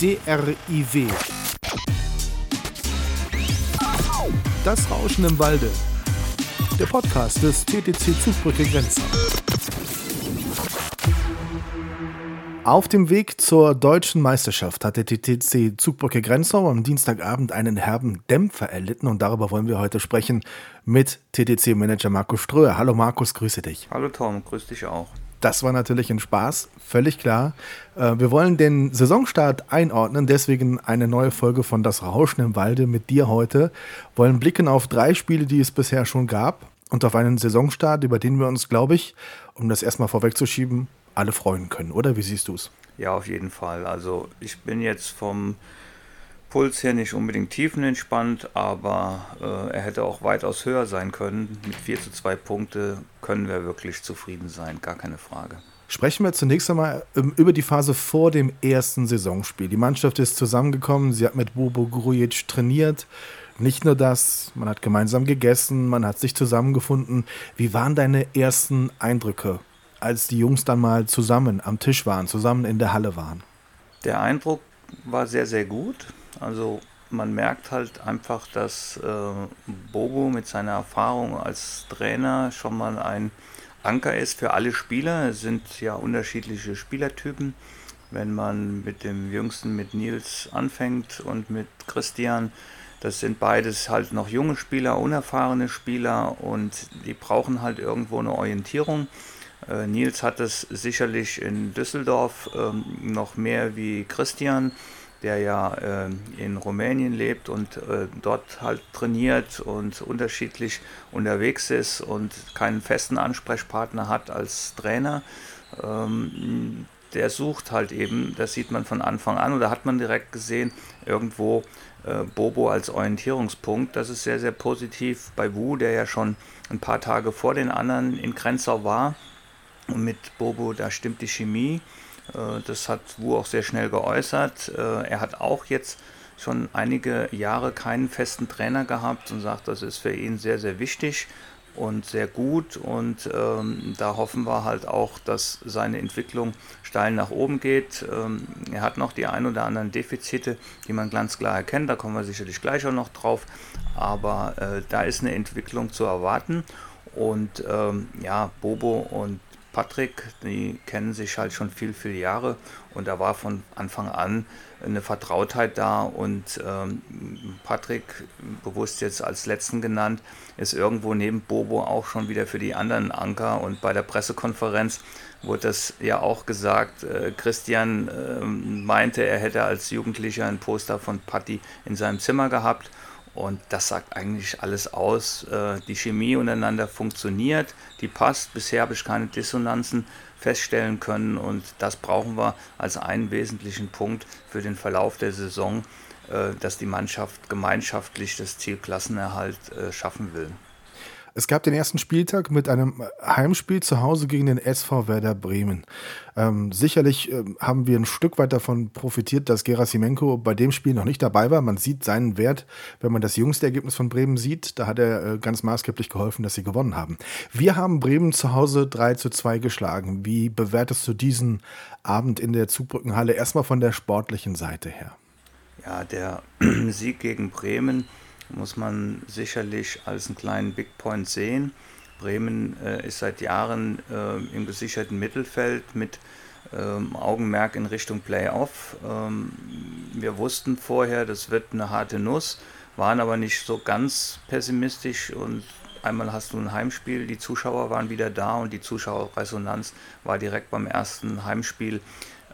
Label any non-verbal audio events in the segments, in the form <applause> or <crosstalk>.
DRIW. Das Rauschen im Walde. Der Podcast des TTC Zugbrücke Grenzen. Auf dem Weg zur deutschen Meisterschaft hat der TTC Zugbrücke Grenzau am Dienstagabend einen herben Dämpfer erlitten und darüber wollen wir heute sprechen mit TTC-Manager Markus Ströer. Hallo Markus, grüße dich. Hallo Tom, grüß dich auch. Das war natürlich ein Spaß, völlig klar. Äh, wir wollen den Saisonstart einordnen, deswegen eine neue Folge von Das Rauschen im Walde mit dir heute. Wollen blicken auf drei Spiele, die es bisher schon gab und auf einen Saisonstart, über den wir uns, glaube ich, um das erstmal vorwegzuschieben, alle freuen können, oder? Wie siehst du es? Ja, auf jeden Fall. Also ich bin jetzt vom Puls her nicht unbedingt tiefenentspannt, aber äh, er hätte auch weitaus höher sein können. Mit 4 zu 2 Punkte können wir wirklich zufrieden sein, gar keine Frage. Sprechen wir zunächst einmal ähm, über die Phase vor dem ersten Saisonspiel. Die Mannschaft ist zusammengekommen, sie hat mit Bobo Grujic trainiert. Nicht nur das, man hat gemeinsam gegessen, man hat sich zusammengefunden. Wie waren deine ersten Eindrücke als die Jungs dann mal zusammen am Tisch waren, zusammen in der Halle waren? Der Eindruck war sehr, sehr gut. Also man merkt halt einfach, dass äh, Bobo mit seiner Erfahrung als Trainer schon mal ein Anker ist für alle Spieler. Es sind ja unterschiedliche Spielertypen. Wenn man mit dem Jüngsten, mit Nils anfängt und mit Christian, das sind beides halt noch junge Spieler, unerfahrene Spieler und die brauchen halt irgendwo eine Orientierung. Äh, Nils hat es sicherlich in Düsseldorf ähm, noch mehr wie Christian, der ja äh, in Rumänien lebt und äh, dort halt trainiert und unterschiedlich unterwegs ist und keinen festen Ansprechpartner hat als Trainer. Ähm, der sucht halt eben, das sieht man von Anfang an oder hat man direkt gesehen, irgendwo äh, Bobo als Orientierungspunkt. Das ist sehr, sehr positiv bei Wu, der ja schon ein paar Tage vor den anderen in Grenzau war und mit Bobo, da stimmt die Chemie. Äh, das hat Wu auch sehr schnell geäußert. Äh, er hat auch jetzt schon einige Jahre keinen festen Trainer gehabt und sagt, das ist für ihn sehr, sehr wichtig und sehr gut. Und ähm, da hoffen wir halt auch, dass seine Entwicklung steil nach oben geht. Ähm, er hat noch die ein oder anderen Defizite, die man ganz klar erkennt. Da kommen wir sicherlich gleich auch noch drauf. Aber äh, da ist eine Entwicklung zu erwarten. Und ähm, ja, Bobo und Patrick, die kennen sich halt schon viel, viele Jahre und da war von Anfang an eine Vertrautheit da und ähm, Patrick, bewusst jetzt als letzten genannt, ist irgendwo neben Bobo auch schon wieder für die anderen Anker und bei der Pressekonferenz wurde das ja auch gesagt, äh, Christian äh, meinte, er hätte als Jugendlicher ein Poster von Patti in seinem Zimmer gehabt und das sagt eigentlich alles aus. Äh, die Chemie untereinander funktioniert, die passt. Bisher habe ich keine Dissonanzen feststellen können und das brauchen wir als einen wesentlichen Punkt für den Verlauf der Saison, äh, dass die Mannschaft gemeinschaftlich das Ziel Klassenerhalt äh, schaffen will. Es gab den ersten Spieltag mit einem Heimspiel zu Hause gegen den SV Werder Bremen. Ähm, sicherlich äh, haben wir ein Stück weit davon profitiert, dass Gerasimenko bei dem Spiel noch nicht dabei war. Man sieht seinen Wert, wenn man das jüngste Ergebnis von Bremen sieht. Da hat er äh, ganz maßgeblich geholfen, dass sie gewonnen haben. Wir haben Bremen zu Hause 3 zu 2 geschlagen. Wie bewertest du diesen Abend in der Zugbrückenhalle erstmal von der sportlichen Seite her? Ja, der <clears throat> Sieg gegen Bremen muss man sicherlich als einen kleinen Big Point sehen. Bremen äh, ist seit Jahren äh, im gesicherten Mittelfeld mit ähm, Augenmerk in Richtung Playoff. Ähm, wir wussten vorher, das wird eine harte Nuss, waren aber nicht so ganz pessimistisch und einmal hast du ein Heimspiel, die Zuschauer waren wieder da und die Zuschauerresonanz war direkt beim ersten Heimspiel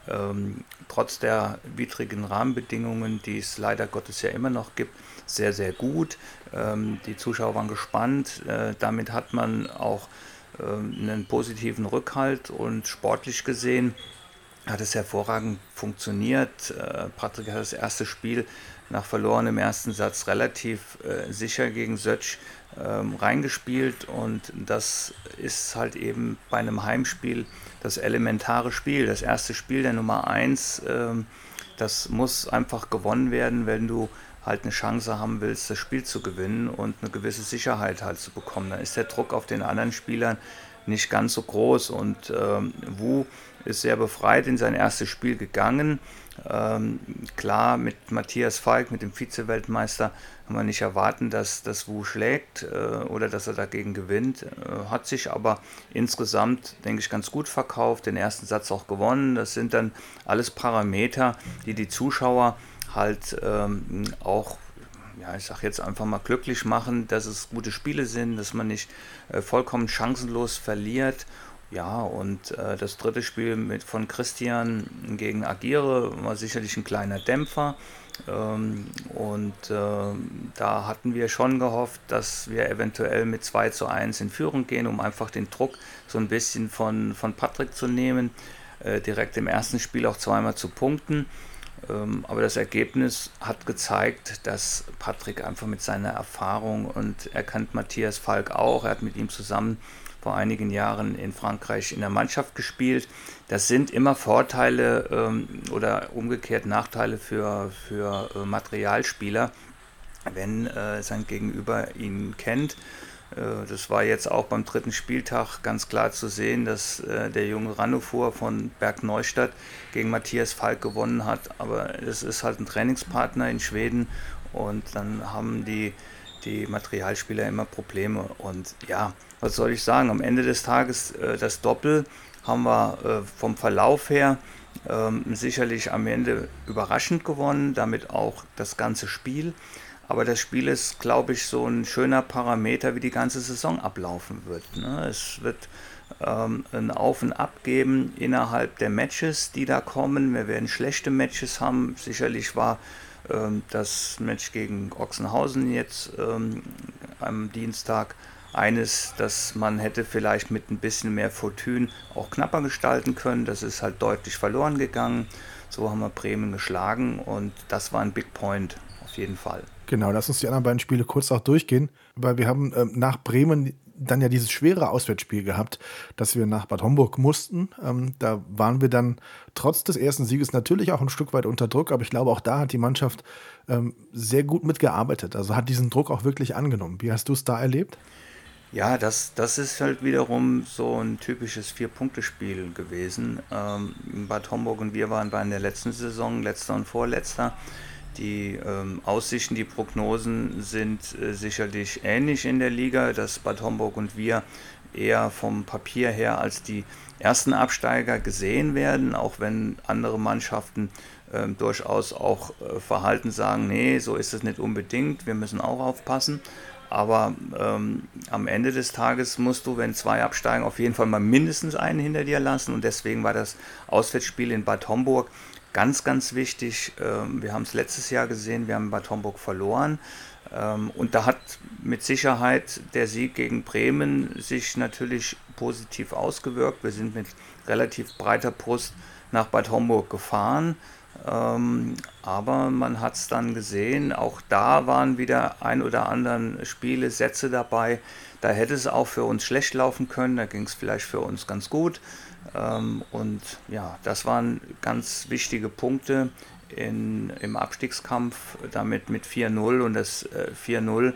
ähm, trotz der widrigen Rahmenbedingungen, die es leider Gottes ja immer noch gibt, sehr, sehr gut. Ähm, die Zuschauer waren gespannt. Äh, damit hat man auch äh, einen positiven Rückhalt und sportlich gesehen hat es hervorragend funktioniert. Äh, Patrick hat das erste Spiel nach verlorenem ersten Satz relativ äh, sicher gegen Sötsch ähm, reingespielt und das ist halt eben bei einem Heimspiel das elementare Spiel. Das erste Spiel der Nummer 1, ähm, das muss einfach gewonnen werden, wenn du halt eine Chance haben willst, das Spiel zu gewinnen und eine gewisse Sicherheit halt zu bekommen. Dann ist der Druck auf den anderen Spielern nicht ganz so groß und ähm, Wu ist sehr befreit in sein erstes Spiel gegangen, Ähm, klar, mit Matthias Falk, mit dem Vize-Weltmeister, kann man nicht erwarten, dass das Wu schlägt äh, oder dass er dagegen gewinnt. Äh, hat sich aber insgesamt, denke ich, ganz gut verkauft, den ersten Satz auch gewonnen. Das sind dann alles Parameter, die die Zuschauer halt ähm, auch ja, ich sag jetzt einfach mal glücklich machen, dass es gute Spiele sind, dass man nicht äh, vollkommen chancenlos verliert ja, und äh, das dritte Spiel mit von Christian gegen Agire war sicherlich ein kleiner Dämpfer. Ähm, und äh, da hatten wir schon gehofft, dass wir eventuell mit 2 zu 1 in Führung gehen, um einfach den Druck so ein bisschen von, von Patrick zu nehmen. Äh, direkt im ersten Spiel auch zweimal zu punkten. Ähm, aber das Ergebnis hat gezeigt, dass Patrick einfach mit seiner Erfahrung und er kennt Matthias Falk auch, er hat mit ihm zusammen vor einigen Jahren in Frankreich in der Mannschaft gespielt. Das sind immer Vorteile ähm, oder umgekehrt Nachteile für, für äh, Materialspieler, wenn äh, sein Gegenüber ihn kennt. Äh, das war jetzt auch beim dritten Spieltag ganz klar zu sehen, dass äh, der junge Rannofuhr von Berg Neustadt gegen Matthias Falk gewonnen hat. Aber es ist halt ein Trainingspartner in Schweden und dann haben die, die Materialspieler immer Probleme. Und ja, was soll ich sagen, am Ende des Tages äh, das Doppel haben wir vom Verlauf her ähm, sicherlich am Ende überraschend gewonnen, damit auch das ganze Spiel. Aber das Spiel ist, glaube ich, so ein schöner Parameter, wie die ganze Saison ablaufen wird. Ne? Es wird ähm, ein Auf und Ab geben innerhalb der Matches, die da kommen. Wir werden schlechte Matches haben. Sicherlich war ähm, das Match gegen Ochsenhausen jetzt ähm, am Dienstag eines, das man hätte vielleicht mit ein bisschen mehr Fortune auch knapper gestalten können. Das ist halt deutlich verloren gegangen. So haben wir Bremen geschlagen und das war ein Big Point auf jeden Fall. Genau, lass uns die anderen beiden Spiele kurz auch durchgehen, weil wir haben ähm, nach Bremen dann ja dieses schwere Auswärtsspiel gehabt, dass wir nach Bad Homburg mussten. Ähm, da waren wir dann trotz des ersten Sieges natürlich auch ein Stück weit unter Druck, aber ich glaube, auch da hat die Mannschaft ähm, sehr gut mitgearbeitet. Also hat diesen Druck auch wirklich angenommen. Wie hast du es da erlebt? Ja, das, das ist halt wiederum so ein typisches Vier-Punkte-Spiel gewesen. Ähm, Bad Homburg und wir waren bei in der letzten Saison, letzter und vorletzter. Die ähm, Aussichten, die Prognosen sind äh, sicherlich ähnlich in der Liga, dass Bad Homburg und wir eher vom Papier her als die ersten Absteiger gesehen werden, auch wenn andere Mannschaften äh, durchaus auch äh, verhalten sagen, nee, so ist es nicht unbedingt, wir müssen auch aufpassen. Aber ähm, am Ende des Tages musst du, wenn zwei absteigen, auf jeden Fall mal mindestens einen hinter dir lassen. Und deswegen war das Auswärtsspiel in Bad Homburg ganz, ganz wichtig. Ähm, wir haben es letztes Jahr gesehen, wir haben Bad Homburg verloren. Ähm, und da hat mit Sicherheit der Sieg gegen Bremen sich natürlich positiv ausgewirkt. Wir sind mit relativ breiter Brust nach Bad Homburg gefahren. Ähm, aber man hat es dann gesehen, auch da waren wieder ein oder anderen Spiele, Sätze dabei. Da hätte es auch für uns schlecht laufen können, da ging es vielleicht für uns ganz gut. Ähm, und ja, das waren ganz wichtige Punkte in, im Abstiegskampf, damit mit 4-0 und das äh, 4-0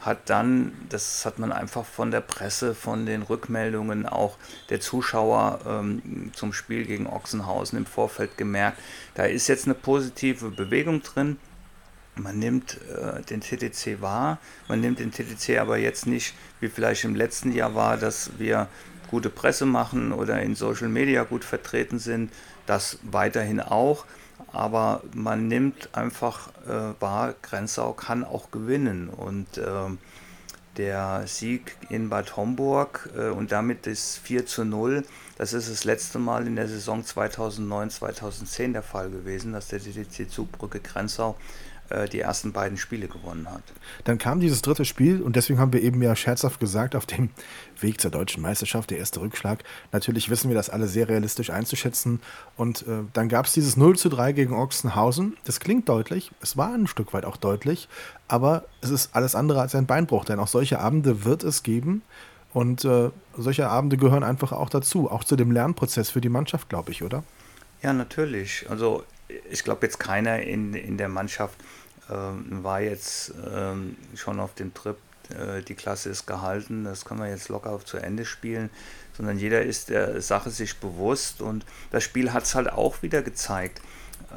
hat dann, das hat man einfach von der Presse, von den Rückmeldungen auch der Zuschauer ähm, zum Spiel gegen Ochsenhausen im Vorfeld gemerkt, da ist jetzt eine positive Bewegung drin. Man nimmt äh, den TTC wahr, man nimmt den TTC aber jetzt nicht, wie vielleicht im letzten Jahr war, dass wir gute Presse machen oder in Social Media gut vertreten sind, das weiterhin auch aber man nimmt einfach äh, wahr, Grenzau kann auch gewinnen. Und äh, der Sieg in Bad Homburg äh, und damit das 4 zu 0, das ist das letzte Mal in der Saison 2009-2010 der Fall gewesen, dass der DDC Zugbrücke Grenzau die ersten beiden Spiele gewonnen hat. Dann kam dieses dritte Spiel und deswegen haben wir eben ja scherzhaft gesagt, auf dem Weg zur deutschen Meisterschaft, der erste Rückschlag. Natürlich wissen wir das alle sehr realistisch einzuschätzen. Und äh, dann gab es dieses 0 zu 3 gegen Ochsenhausen. Das klingt deutlich, es war ein Stück weit auch deutlich, aber es ist alles andere als ein Beinbruch, denn auch solche Abende wird es geben. Und äh, solche Abende gehören einfach auch dazu, auch zu dem Lernprozess für die Mannschaft, glaube ich, oder? Ja, natürlich. Also ich glaube jetzt keiner in, in der Mannschaft ähm, war jetzt ähm, schon auf dem Trip, äh, die Klasse ist gehalten, das können wir jetzt locker auf zu Ende spielen, sondern jeder ist der Sache sich bewusst und das Spiel hat es halt auch wieder gezeigt.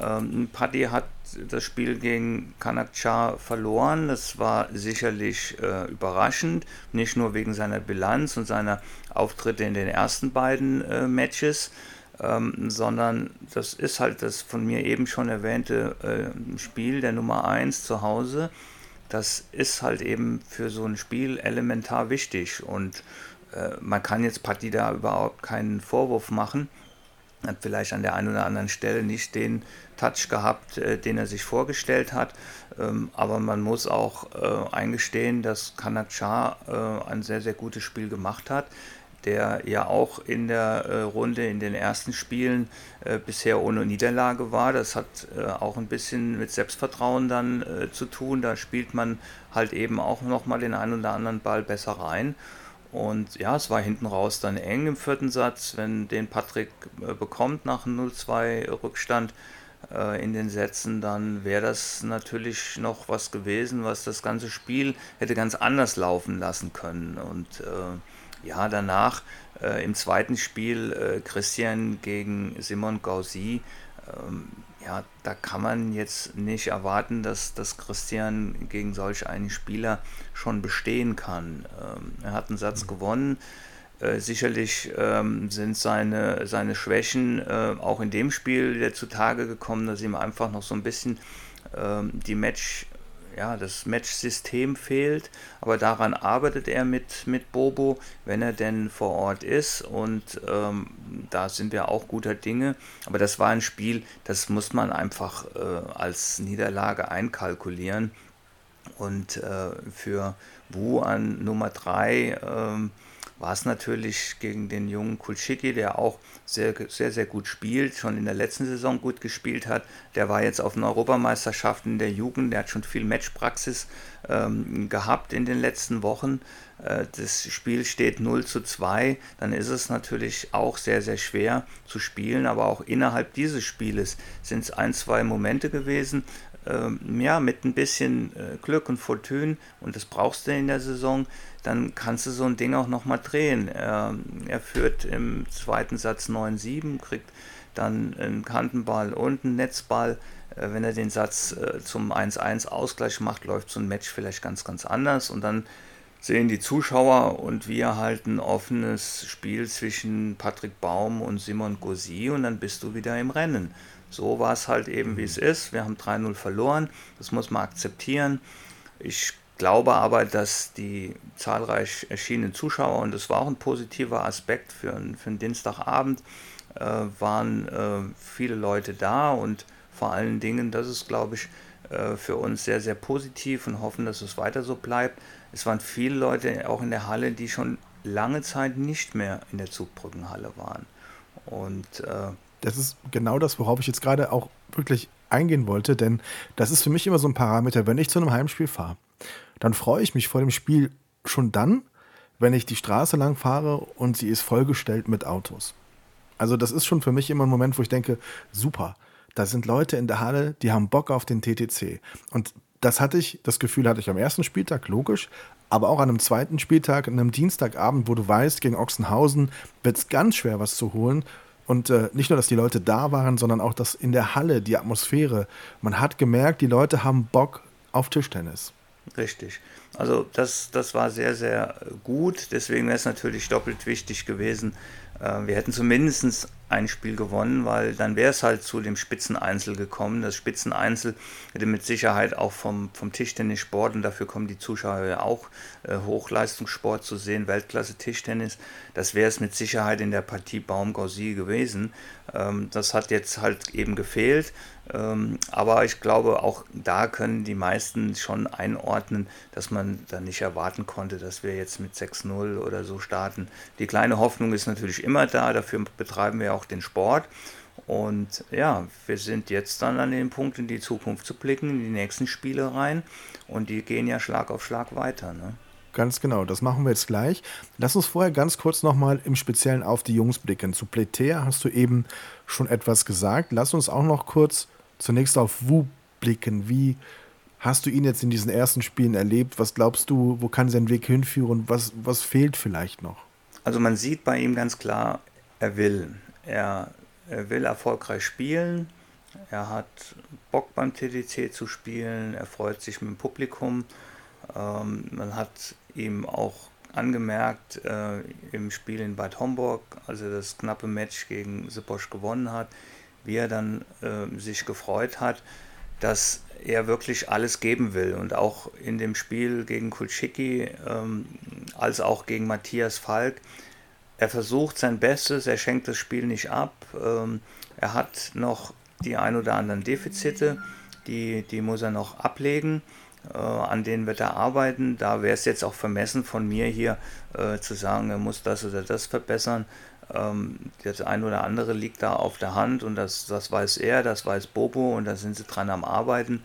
Ähm, Paddy hat das Spiel gegen Kanakcha verloren. Das war sicherlich äh, überraschend, nicht nur wegen seiner Bilanz und seiner Auftritte in den ersten beiden äh, Matches, ähm, sondern das ist halt das von mir eben schon erwähnte äh, Spiel der Nummer 1 zu Hause. Das ist halt eben für so ein Spiel elementar wichtig und äh, man kann jetzt Patti da überhaupt keinen Vorwurf machen. Hat vielleicht an der einen oder anderen Stelle nicht den Touch gehabt, äh, den er sich vorgestellt hat. Ähm, aber man muss auch äh, eingestehen, dass Kanak Shah äh, ein sehr, sehr gutes Spiel gemacht hat der ja auch in der äh, Runde in den ersten Spielen äh, bisher ohne Niederlage war. Das hat äh, auch ein bisschen mit Selbstvertrauen dann zu tun. Da spielt man halt eben auch nochmal den einen oder anderen Ball besser rein. Und ja, es war hinten raus dann eng im vierten Satz, wenn den Patrick bekommt nach einem 0-2 Rückstand in den Sätzen, dann wäre das natürlich noch was gewesen, was das ganze Spiel hätte ganz anders laufen lassen können. Und äh, ja, danach äh, im zweiten Spiel äh, Christian gegen Simon Gauzy. Ähm, ja, da kann man jetzt nicht erwarten, dass, dass Christian gegen solch einen Spieler schon bestehen kann. Ähm, er hat einen Satz mhm. gewonnen. Äh, sicherlich ähm, sind seine, seine Schwächen äh, auch in dem Spiel wieder zutage gekommen, dass ihm einfach noch so ein bisschen ähm, die Match ja, das Match-System fehlt, aber daran arbeitet er mit, mit Bobo, wenn er denn vor Ort ist und ähm, da sind wir auch guter Dinge. Aber das war ein Spiel, das muss man einfach äh, als Niederlage einkalkulieren und äh, für Wu an Nummer 3 ähm, war es natürlich gegen den jungen Kulschicki, der auch sehr, sehr, sehr gut spielt, schon in der letzten Saison gut gespielt hat. Der war jetzt auf den Europameisterschaften der Jugend, der hat schon viel Matchpraxis ähm, gehabt in den letzten Wochen. Äh, das Spiel steht 0 zu 2, dann ist es natürlich auch sehr, sehr schwer zu spielen, aber auch innerhalb dieses Spieles sind es ein, zwei Momente gewesen, ja, mit ein bisschen äh, Glück und Fortune, und das brauchst du in der Saison, dann kannst du so ein Ding auch nochmal drehen. Er, er führt im zweiten Satz 9-7, kriegt dann einen Kantenball und einen Netzball. Äh, wenn er den Satz äh, zum 1-1 Ausgleich macht, läuft so ein Match vielleicht ganz, ganz anders. Und dann sehen die Zuschauer und wir halt ein offenes Spiel zwischen Patrick Baum und Simon Gossi und dann bist du wieder im Rennen. So war es halt eben, wie es ist. Wir haben 3-0 verloren, das muss man akzeptieren. Ich glaube aber, dass die zahlreich erschienenen Zuschauer, und das war auch ein positiver Aspekt für, für einen Dienstagabend, äh, waren äh, viele Leute da und vor allen Dingen, das ist, glaube ich, äh, für uns sehr, sehr positiv und hoffen, dass es weiter so bleibt. Es waren viele Leute auch in der Halle, die schon lange Zeit nicht mehr in der Zugbrückenhalle waren. Und äh, das ist genau das, worauf ich jetzt gerade auch wirklich eingehen wollte, denn das ist für mich immer so ein Parameter, wenn ich zu einem Heimspiel fahre, dann freue ich mich vor dem Spiel schon dann, wenn ich die Straße lang fahre und sie ist vollgestellt mit Autos. Also das ist schon für mich immer ein Moment, wo ich denke, super, da sind Leute in der Halle, die haben Bock auf den TTC. Und das hatte ich, das Gefühl hatte ich am ersten Spieltag, logisch, aber auch an einem zweiten Spieltag, an einem Dienstagabend, wo du weißt, gegen Ochsenhausen wird es ganz schwer, was zu holen. Und äh, nicht nur, dass die Leute da waren, sondern auch, dass in der Halle die Atmosphäre, man hat gemerkt, die Leute haben Bock auf Tischtennis. Richtig. Also das, das war sehr, sehr gut. Deswegen wäre es natürlich doppelt wichtig gewesen. Äh, wir hätten zumindest ein Spiel gewonnen, weil dann wäre es halt zu dem Spitzeneinzel gekommen. Das Spitzeneinzel hätte mit Sicherheit auch vom, vom Tischtennissport, und dafür kommen die Zuschauer ja auch, äh, Hochleistungssport zu sehen, Weltklasse Tischtennis. Das wäre es mit Sicherheit in der Partie Baum-Gauzy gewesen. Ähm, das hat jetzt halt eben gefehlt. Ähm, aber ich glaube, auch da können die meisten schon einordnen, dass man dann nicht erwarten konnte, dass wir jetzt mit 6-0 oder so starten. Die kleine Hoffnung ist natürlich immer da, dafür betreiben wir auch den Sport. Und ja, wir sind jetzt dann an dem Punkt, in die Zukunft zu blicken, in die nächsten Spiele rein. Und die gehen ja Schlag auf Schlag weiter. Ne? Ganz genau, das machen wir jetzt gleich. Lass uns vorher ganz kurz nochmal im Speziellen auf die Jungs blicken. Zu Pletea hast du eben schon etwas gesagt. Lass uns auch noch kurz zunächst auf Wu blicken. Wie hast du ihn jetzt in diesen ersten Spielen erlebt? Was glaubst du, wo kann sein Weg hinführen? Was, was fehlt vielleicht noch? Also man sieht bei ihm ganz klar, er will. Er, will erfolgreich spielen. Er hat Bock beim TDC zu spielen, er freut sich mit dem Publikum. Ähm, man hat ihm auch angemerkt äh, im Spiel in Bad Homburg, als er das knappe Match gegen Siposch gewonnen hat, wie er dann äh, sich gefreut hat, dass er wirklich alles geben will. Und auch in dem Spiel gegen Kulschicki, ähm, als auch gegen Matthias Falk, er versucht sein Bestes, er schenkt das Spiel nicht ab. Ähm, er hat noch die ein oder anderen Defizite, die, die muss er noch ablegen. Äh, an denen wird er arbeiten. Da wäre es jetzt auch vermessen von mir hier äh, zu sagen, er muss das oder das verbessern. Ähm, das ein oder andere liegt da auf der Hand und das, das weiß er, das weiß Bobo und da sind sie dran am Arbeiten.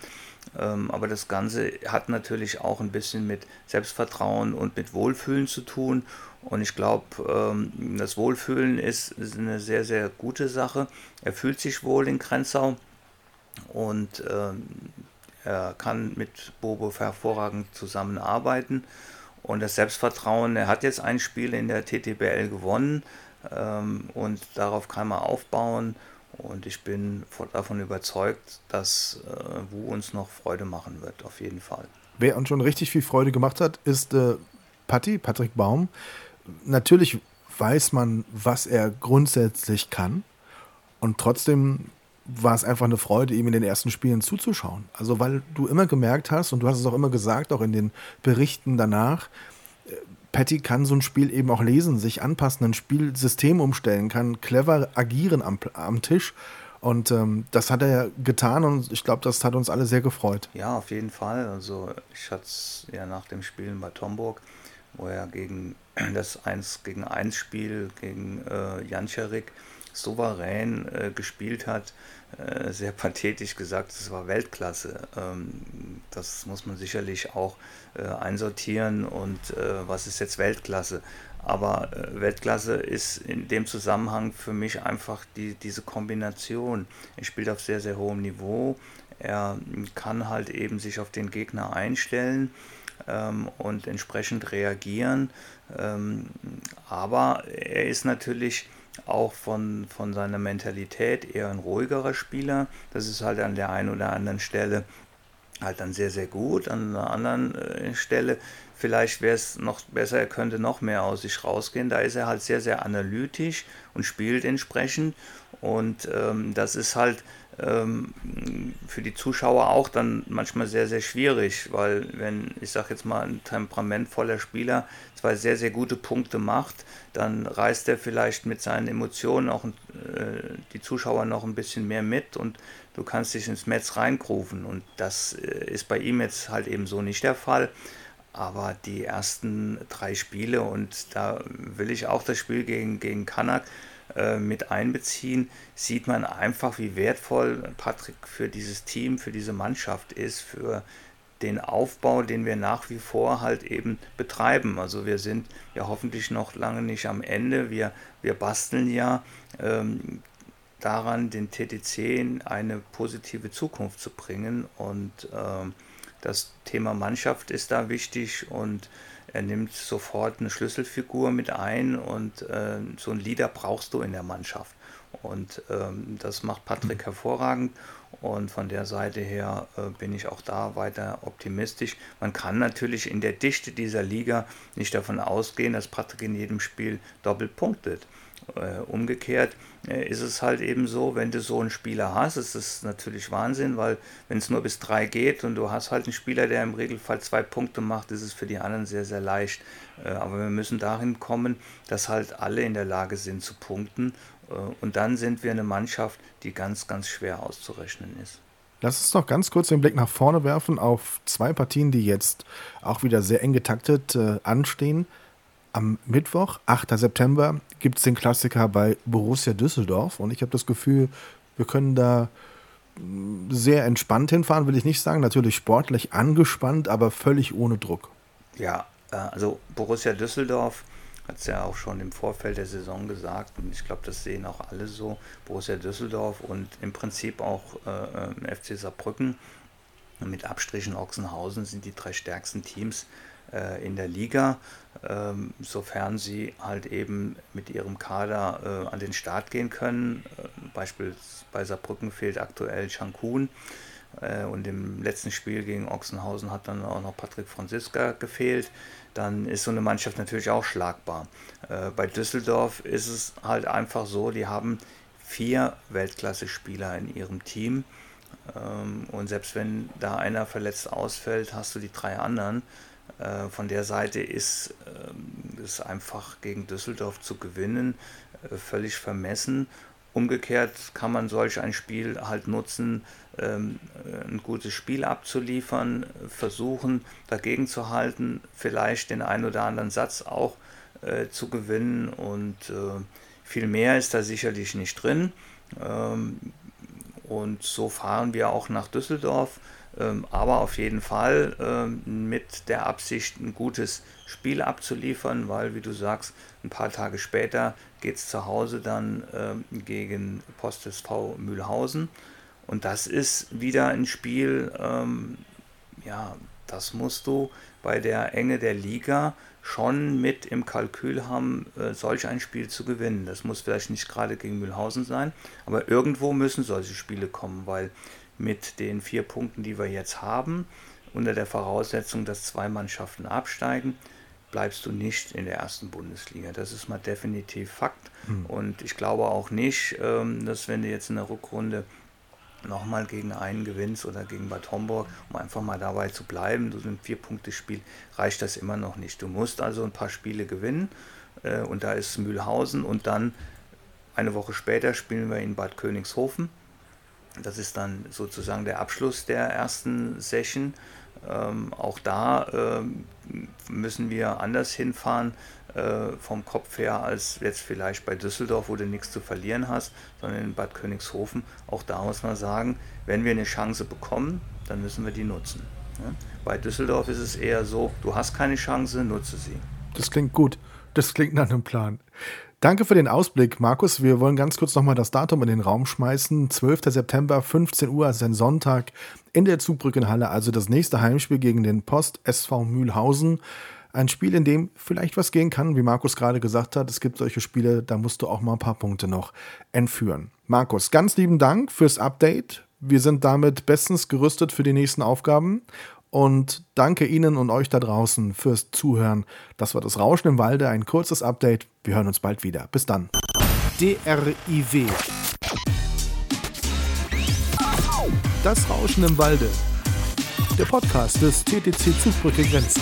Ähm, aber das Ganze hat natürlich auch ein bisschen mit Selbstvertrauen und mit Wohlfühlen zu tun. Und ich glaube, ähm, das Wohlfühlen ist, ist, eine sehr, sehr gute Sache. Er fühlt sich wohl in Grenzau und ähm, er kann mit Bobo hervorragend zusammenarbeiten. Und das Selbstvertrauen, er hat jetzt ein Spiel in der TTBL gewonnen und darauf kann man aufbauen. Und ich bin davon überzeugt, dass äh, Wu uns noch Freude machen wird, auf jeden Fall. Wer uns schon richtig viel Freude gemacht hat, ist äh, Patti, Patrick Baum. Natürlich weiß man, was er grundsätzlich kann. Und trotzdem war es einfach eine Freude, ihm in den ersten Spielen zuzuschauen. Also weil du immer gemerkt hast, und du hast es auch immer gesagt, auch in den Berichten danach, äh, Patty kann so ein Spiel eben auch lesen, sich anpassen, ein Spielsystem umstellen, kann clever agieren am, am Tisch. Und ähm, das hat er getan und ich glaube, das hat uns alle sehr gefreut. Ja, auf jeden Fall. Also ich hatte es ja nach dem Spielen bei Tomburg, wo er gegen <clears throat> das 1 gegen 1 Spiel gegen äh, Jancharik souverän äh, gespielt hat, sehr pathetisch gesagt, es war Weltklasse. Ähm, das muss man sicherlich auch äh, einsortieren und äh, was ist jetzt Weltklasse? Aber äh, Weltklasse ist in dem Zusammenhang für mich einfach die, diese Kombination. Er spielt auf sehr, sehr hohem Niveau. Er kann halt eben sich auf den Gegner einstellen ähm, und entsprechend reagieren. Ähm, aber er ist natürlich auch von, von seiner Mentalität eher ein ruhigerer Spieler. Das ist halt an der einen oder anderen Stelle halt dann sehr, sehr gut. An einer anderen äh, Stelle vielleicht wäre es noch besser, er könnte noch mehr aus sich rausgehen. Da ist er halt sehr, sehr analytisch und spielt entsprechend. Und ähm, das ist halt für die Zuschauer auch dann manchmal sehr, sehr schwierig, weil wenn, ich sage jetzt mal, ein temperamentvoller Spieler zwei sehr, sehr gute Punkte macht, dann reißt er vielleicht mit seinen Emotionen auch äh, die Zuschauer noch ein bisschen mehr mit und du kannst dich ins Netz reingrufen und das äh, ist bei ihm jetzt halt eben so nicht der Fall. Aber die ersten drei Spiele und da will ich auch das Spiel gegen, gegen Kanak äh, mit einbeziehen, sieht man einfach, wie wertvoll Patrick für dieses Team, für diese Mannschaft ist, für den Aufbau, den wir nach wie vor halt eben betreiben. Also wir sind ja hoffentlich noch lange nicht am Ende. Wir, wir basteln ja ähm, daran, den TTC in eine positive Zukunft zu bringen. Und ähm, das Thema Mannschaft ist da wichtig und er nimmt sofort eine Schlüsselfigur mit ein und äh, so einen Leader brauchst du in der Mannschaft. Und ähm, das macht Patrick hervorragend. Und von der Seite her äh, bin ich auch da weiter optimistisch. Man kann natürlich in der Dichte dieser Liga nicht davon ausgehen, dass Patrick in jedem Spiel doppelt punktet. Äh, umgekehrt äh, ist es halt eben so, wenn du so einen Spieler hast, ist es natürlich Wahnsinn, weil wenn es nur bis drei geht und du hast halt einen Spieler, der im Regelfall zwei Punkte macht, ist es für die anderen sehr, sehr leicht. Äh, aber wir müssen dahin kommen, dass halt alle in der Lage sind zu punkten und dann sind wir eine Mannschaft, die ganz, ganz schwer auszurechnen ist. Lass uns noch ganz kurz den Blick nach vorne werfen auf zwei Partien, die jetzt auch wieder sehr eng getaktet äh, anstehen. Am Mittwoch, 8. September, gibt es den Klassiker bei Borussia Düsseldorf und ich habe das Gefühl, wir können da mm, sehr entspannt hinfahren, will ich nicht sagen. Natürlich sportlich angespannt, aber völlig ohne Druck. Ja, äh, also Borussia Düsseldorf hat es ja auch schon im Vorfeld der Saison gesagt und ich glaube, das sehen auch alle so. Borussia Düsseldorf und im Prinzip auch äh, FC Saarbrücken mit Abstrichen Ochsenhausen sind die drei stärksten Teams äh, in der Liga, ähm, sofern sie halt eben mit ihrem Kader äh, an den Start gehen können. Äh, Beispiel bei Saarbrücken fehlt aktuell Shankun. Äh, und im letzten Spiel gegen Ochsenhausen hat dann auch noch Patrick Franziska gefehlt. Dann ist so eine Mannschaft natürlich auch schlagbar. Äh, bei Düsseldorf ist es halt einfach so, die haben vier Weltklasse-Spieler in ihrem Team. Ähm, und selbst wenn da einer verletzt ausfällt, hast du die drei anderen. Äh, von der Seite ist es ähm, einfach gegen Düsseldorf zu gewinnen völlig vermessen. Umgekehrt kann man solch ein Spiel halt nutzen, ähm, ein gutes Spiel abzuliefern, versuchen dagegen zu halten, vielleicht den einen oder anderen Satz auch äh, zu gewinnen und äh, viel mehr ist da sicherlich nicht drin. Und so fahren wir auch nach Düsseldorf, ähm, aber auf jeden Fall ähm, mit der Absicht, ein gutes Spiel abzuliefern, weil, wie du sagst, ein paar Tage später geht es zu Hause dann ähm, gegen Post SV Mühlhausen. Und das ist wieder ein Spiel, ähm, ja, das musst du bei der Enge der Liga schon mit im Kalkül haben, äh, solch ein Spiel zu gewinnen. Das muss vielleicht nicht gerade gegen Mühlhausen sein, aber irgendwo müssen solche Spiele kommen, weil mit den vier Punkten, die wir jetzt haben, unter der Voraussetzung, dass zwei Mannschaften absteigen, bleibst du nicht in der ersten Bundesliga. Das ist mal definitiv Fakt. Hm. Und ich glaube auch nicht, ähm, dass wenn du jetzt in der Rückrunde nochmal gegen einen gewinnst oder gegen Bad Homburg, um einfach mal dabei zu bleiben, du so ein Vier-Punkte-Spiel, reicht das immer noch nicht. Du musst also ein paar Spiele gewinnen äh, und da ist Mühlhausen und dann eine Woche später spielen wir in Bad Königshofen. Das ist dann sozusagen der Abschluss der ersten Session. Ähm, auch da ähm, müssen wir anders hinfahren äh, vom Kopf her als jetzt vielleicht bei Düsseldorf, wo du nichts zu verlieren hast, sondern in Bad Königshofen. Auch da muss man sagen, wenn wir eine Chance bekommen, dann müssen wir die nutzen. Ja? Bei Düsseldorf ist es eher so, du hast keine Chance, nutze sie. Das klingt gut. Das klingt nach einem Plan. Danke für den Ausblick, Markus. Wir wollen ganz kurz nochmal das Datum in den Raum schmeißen. 12. September, 15 Uhr, also ein Sonntag in der Zugbrückenhalle, also das nächste Heimspiel gegen den Post SV Mühlhausen. Ein Spiel, in dem vielleicht was gehen kann, wie Markus gerade gesagt hat. Es gibt solche Spiele, da musst du auch mal ein paar Punkte noch entführen. Markus, ganz lieben Dank fürs Update. Wir sind damit bestens gerüstet für die nächsten Aufgaben und danke Ihnen und euch da draußen fürs Zuhören. Das war das Rauschen im Walde, ein kurzes Update. Wir hören uns bald wieder. Bis dann. DRIW. Das Rauschen im Walde. Der Podcast des TTC Zugbrücke Grenzen.